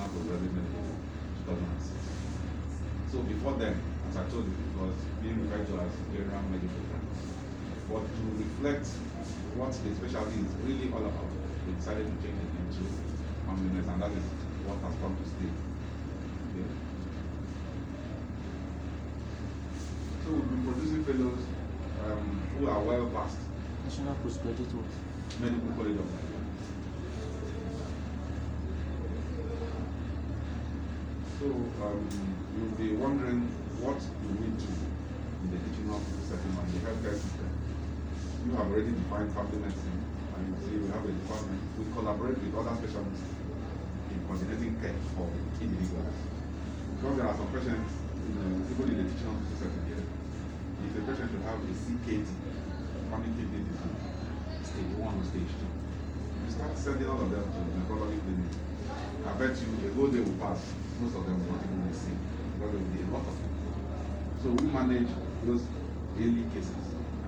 National Postgraduate Medical 2006. So before then, as I told you, it was being referred to as general medical practice. But to reflect what the specialty is really all about, we decided to change it into medicine, and that is what has come to stay. Okay. So we've been producing fellows um, who are well versed National Postgraduate? Medical College of So um, you'll be wondering what you need to do in the teaching hospital setting and the healthcare system. You have already defined family medicine, and you see we have a department. We collaborate with other specialists in coordinating care for individuals. Because there are some patients, you know, even in the teaching hospital setting here, if a patient should have a CKD, chronic kidney disease, stage one or stage two, you start sending all of them to the nephrology clinic. I bet you a whole day will pass, most of them will not even seen because there will be a lot of people. So we manage those daily cases